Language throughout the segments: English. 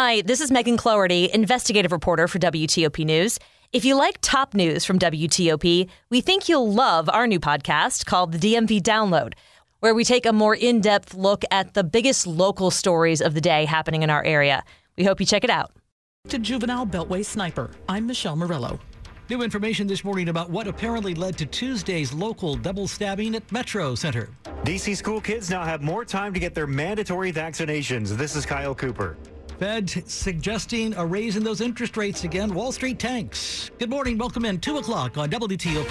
Hi, this is Megan Cloherty, investigative reporter for WTOP News. If you like top news from WTOP, we think you'll love our new podcast called the DMV Download, where we take a more in depth look at the biggest local stories of the day happening in our area. We hope you check it out. To Juvenile Beltway Sniper, I'm Michelle Murillo. New information this morning about what apparently led to Tuesday's local double stabbing at Metro Center. DC school kids now have more time to get their mandatory vaccinations. This is Kyle Cooper. Fed suggesting a raise in those interest rates again. Wall Street tanks. Good morning. Welcome in. 2 o'clock on WTOP.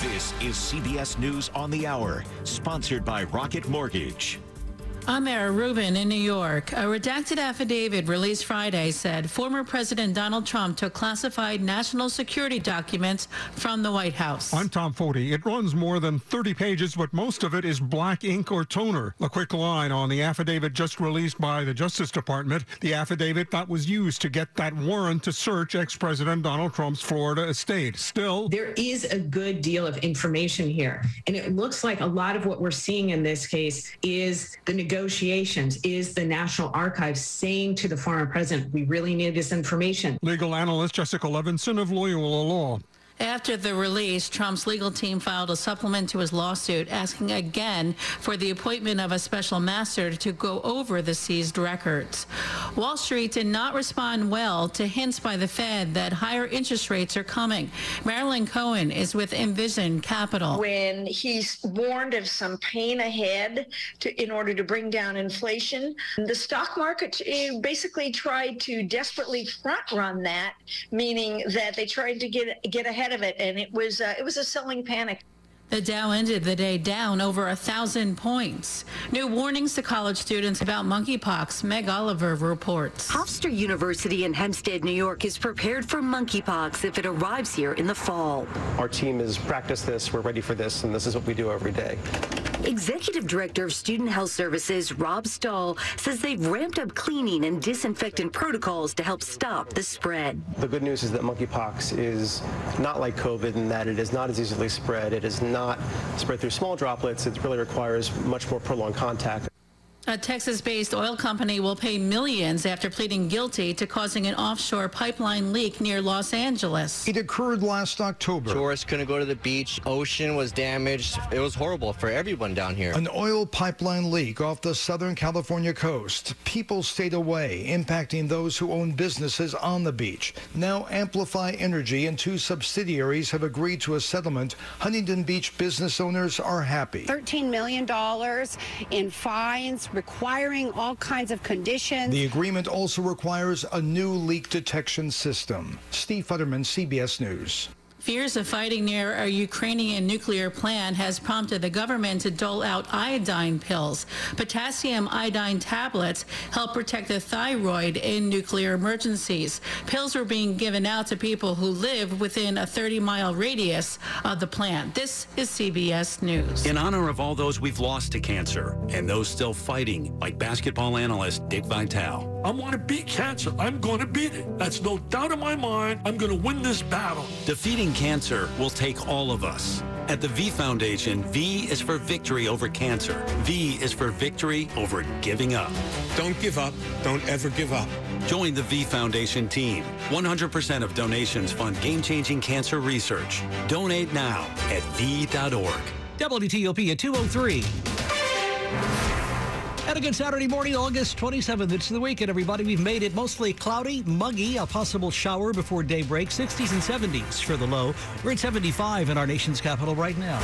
This is CBS News on the Hour, sponsored by Rocket Mortgage. I'm Mara Rubin in New York. A redacted affidavit released Friday said former President Donald Trump took classified national security documents from the White House. I'm Tom Foty. It runs more than 30 pages, but most of it is black ink or toner. A quick line on the affidavit just released by the Justice Department. The affidavit that was used to get that warrant to search ex-President Donald Trump's Florida estate. Still, there is a good deal of information here. And it looks like a lot of what we're seeing in this case is the negotiation negotiations is the National Archives saying to the former president, we really need this information. Legal analyst Jessica Levinson of Loyola Law. After the release, Trump's legal team filed a supplement to his lawsuit asking again for the appointment of a special master to go over the seized records. Wall Street did not respond well to hints by the Fed that higher interest rates are coming. Marilyn Cohen is with Envision Capital. When he's warned of some pain ahead to, in order to bring down inflation, the stock market eh, basically tried to desperately front run that, meaning that they tried to get get ahead ahead of it, and it was uh, it was a selling panic. The Dow ended the day down over a thousand points. New warnings to college students about monkeypox. Meg Oliver reports. Hofstra University in Hempstead, New York is prepared for monkeypox if it arrives here in the fall. Our team has practiced this, we're ready for this, and this is what we do every day. Executive Director of Student Health Services, Rob Stahl, says they've ramped up cleaning and disinfectant protocols to help stop the spread. The good news is that monkeypox is not like COVID in that it is not as easily spread. It is not spread through small droplets. It really requires much more prolonged contact. A Texas based oil company will pay millions after pleading guilty to causing an offshore pipeline leak near Los Angeles. It occurred last October. Tourists couldn't go to the beach. Ocean was damaged. It was horrible for everyone down here. An oil pipeline leak off the Southern California coast. People stayed away, impacting those who own businesses on the beach. Now Amplify Energy and two subsidiaries have agreed to a settlement. Huntington Beach business owners are happy. $13 million in fines requiring all kinds of conditions. The agreement also requires a new leak detection system. Steve Futterman, CBS News. Fears of fighting near a Ukrainian nuclear plant has prompted the government to dole out iodine pills. Potassium iodine tablets help protect the thyroid in nuclear emergencies. Pills are being given out to people who live within a 30 mile radius of the plant. This is CBS News. In honor of all those we've lost to cancer and those still fighting, like basketball analyst Dick Vitale. I want to beat cancer. I'm going to beat it. That's no doubt in my mind. I'm going to win this battle. Defeating cancer will take all of us. At the V Foundation, V is for victory over cancer. V is for victory over giving up. Don't give up. Don't ever give up. Join the V Foundation team. 100% of donations fund game-changing cancer research. Donate now at V.org. WTOP at 203. And a good Saturday morning, August 27th. It's the weekend, everybody. We've made it mostly cloudy, muggy, a possible shower before daybreak, 60s and 70s for the low. We're at 75 in our nation's capital right now.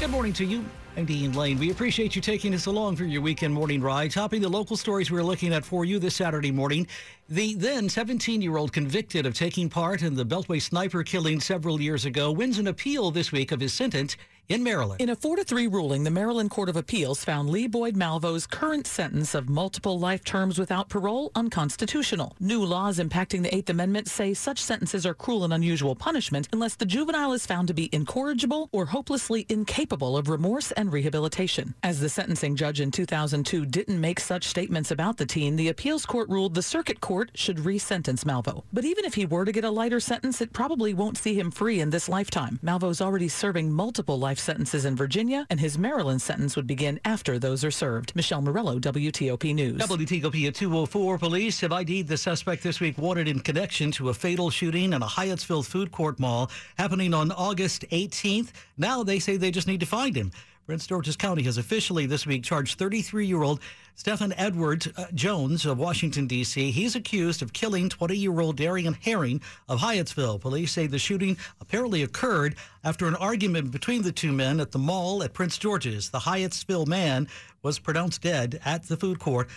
Good morning to you. I'm Dean Lane. We appreciate you taking us along for your weekend morning ride, topping the local stories we're looking at for you this Saturday morning. The then 17 year old convicted of taking part in the Beltway sniper killing several years ago wins an appeal this week of his sentence in Maryland. In a 4 to 3 ruling, the Maryland Court of Appeals found Lee Boyd Malvo's current sentence of multiple life terms without parole unconstitutional. New laws impacting the Eighth Amendment say such sentences are cruel and unusual punishment unless the juvenile is found to be incorrigible or hopelessly incapable of remorse and rehabilitation. As the sentencing judge in 2002 didn't make such statements about the teen, the appeals court ruled the circuit court should resentence Malvo. But even if he were to get a lighter sentence, it probably won't see him free in this lifetime. Malvo's already serving multiple life sentences in Virginia, and his Maryland sentence would begin after those are served. Michelle Murillo, WTOP News. WTOP at 204 police have ID'd the suspect this week wanted in connection to a fatal shooting in a Hyattsville food court mall happening on August 18th. Now they say they just need to find him. Prince George's County has officially this week charged 33 year old Stephen Edwards uh, Jones of Washington, D.C. He's accused of killing 20 year old Darian Herring of Hyattsville. Police say the shooting apparently occurred after an argument between the two men at the mall at Prince George's. The Hyattsville man was pronounced dead at the food court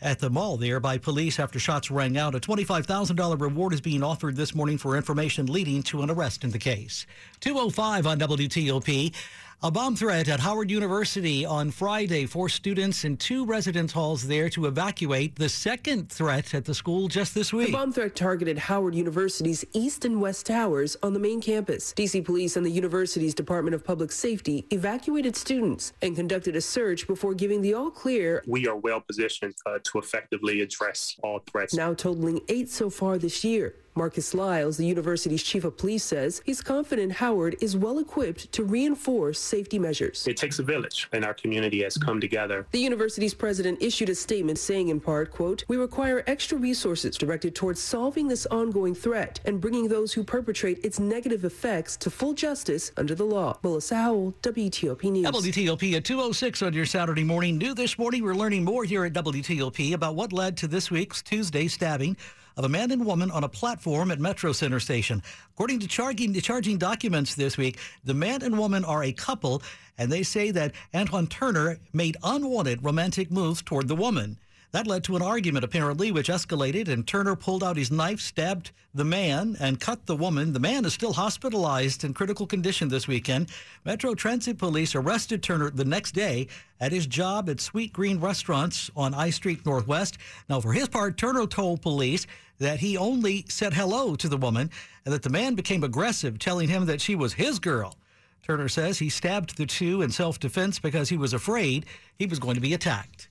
at the mall there by police after shots rang out. A $25,000 reward is being offered this morning for information leading to an arrest in the case. 205 on WTOP. A bomb threat at Howard University on Friday forced students in two residence halls there to evacuate. The second threat at the school just this week. The bomb threat targeted Howard University's east and west towers on the main campus. DC police and the university's Department of Public Safety evacuated students and conducted a search before giving the all clear. We are well positioned uh, to effectively address all threats. Now totaling eight so far this year. Marcus Lyles, the university's chief of police, says he's confident Howard is well equipped to reinforce safety measures. It takes a village, and our community has come together. The university's president issued a statement saying, in part, quote, We require extra resources directed towards solving this ongoing threat and bringing those who perpetrate its negative effects to full justice under the law. Melissa Howell, WTOP News. WTOP at 206 on your Saturday morning. New this morning, we're learning more here at WTOP about what led to this week's Tuesday stabbing of a man and woman on a platform at Metro Center Station. According to charging, charging documents this week, the man and woman are a couple, and they say that Antoine Turner made unwanted romantic moves toward the woman. That led to an argument, apparently, which escalated, and Turner pulled out his knife, stabbed the man, and cut the woman. The man is still hospitalized in critical condition this weekend. Metro Transit Police arrested Turner the next day at his job at Sweetgreen Restaurants on I Street Northwest. Now, for his part, Turner told police that he only said hello to the woman and that the man became aggressive, telling him that she was his girl. Turner says he stabbed the two in self defense because he was afraid he was going to be attacked.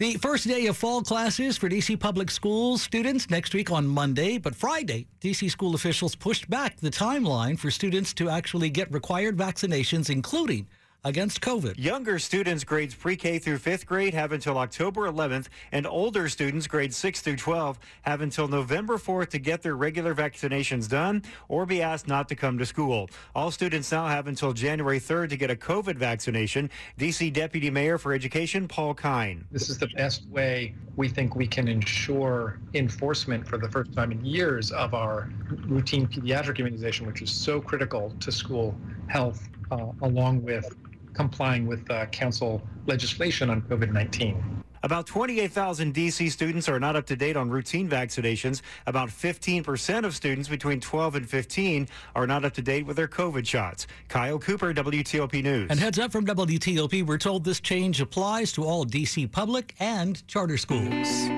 The first day of fall classes for DC public schools students next week on Monday, but Friday, DC school officials pushed back the timeline for students to actually get required vaccinations, including against COVID. Younger students grades pre-K through 5th grade have until October 11th and older students grades 6 through 12 have until November 4th to get their regular vaccinations done or be asked not to come to school. All students now have until January 3rd to get a COVID vaccination. DC Deputy Mayor for Education Paul Kihn. This is the best way we think we can ensure enforcement for the first time in years of our routine pediatric immunization, which is so critical to school health, uh, along with complying with uh, council legislation on COVID 19. About 28,000 DC students are not up to date on routine vaccinations. About 15% of students between 12 and 15 are not up to date with their COVID shots. Kyle Cooper, WTOP News. And heads up from WTOP, we're told this change applies to all DC public and charter schools.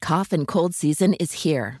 Cough and cold season is here.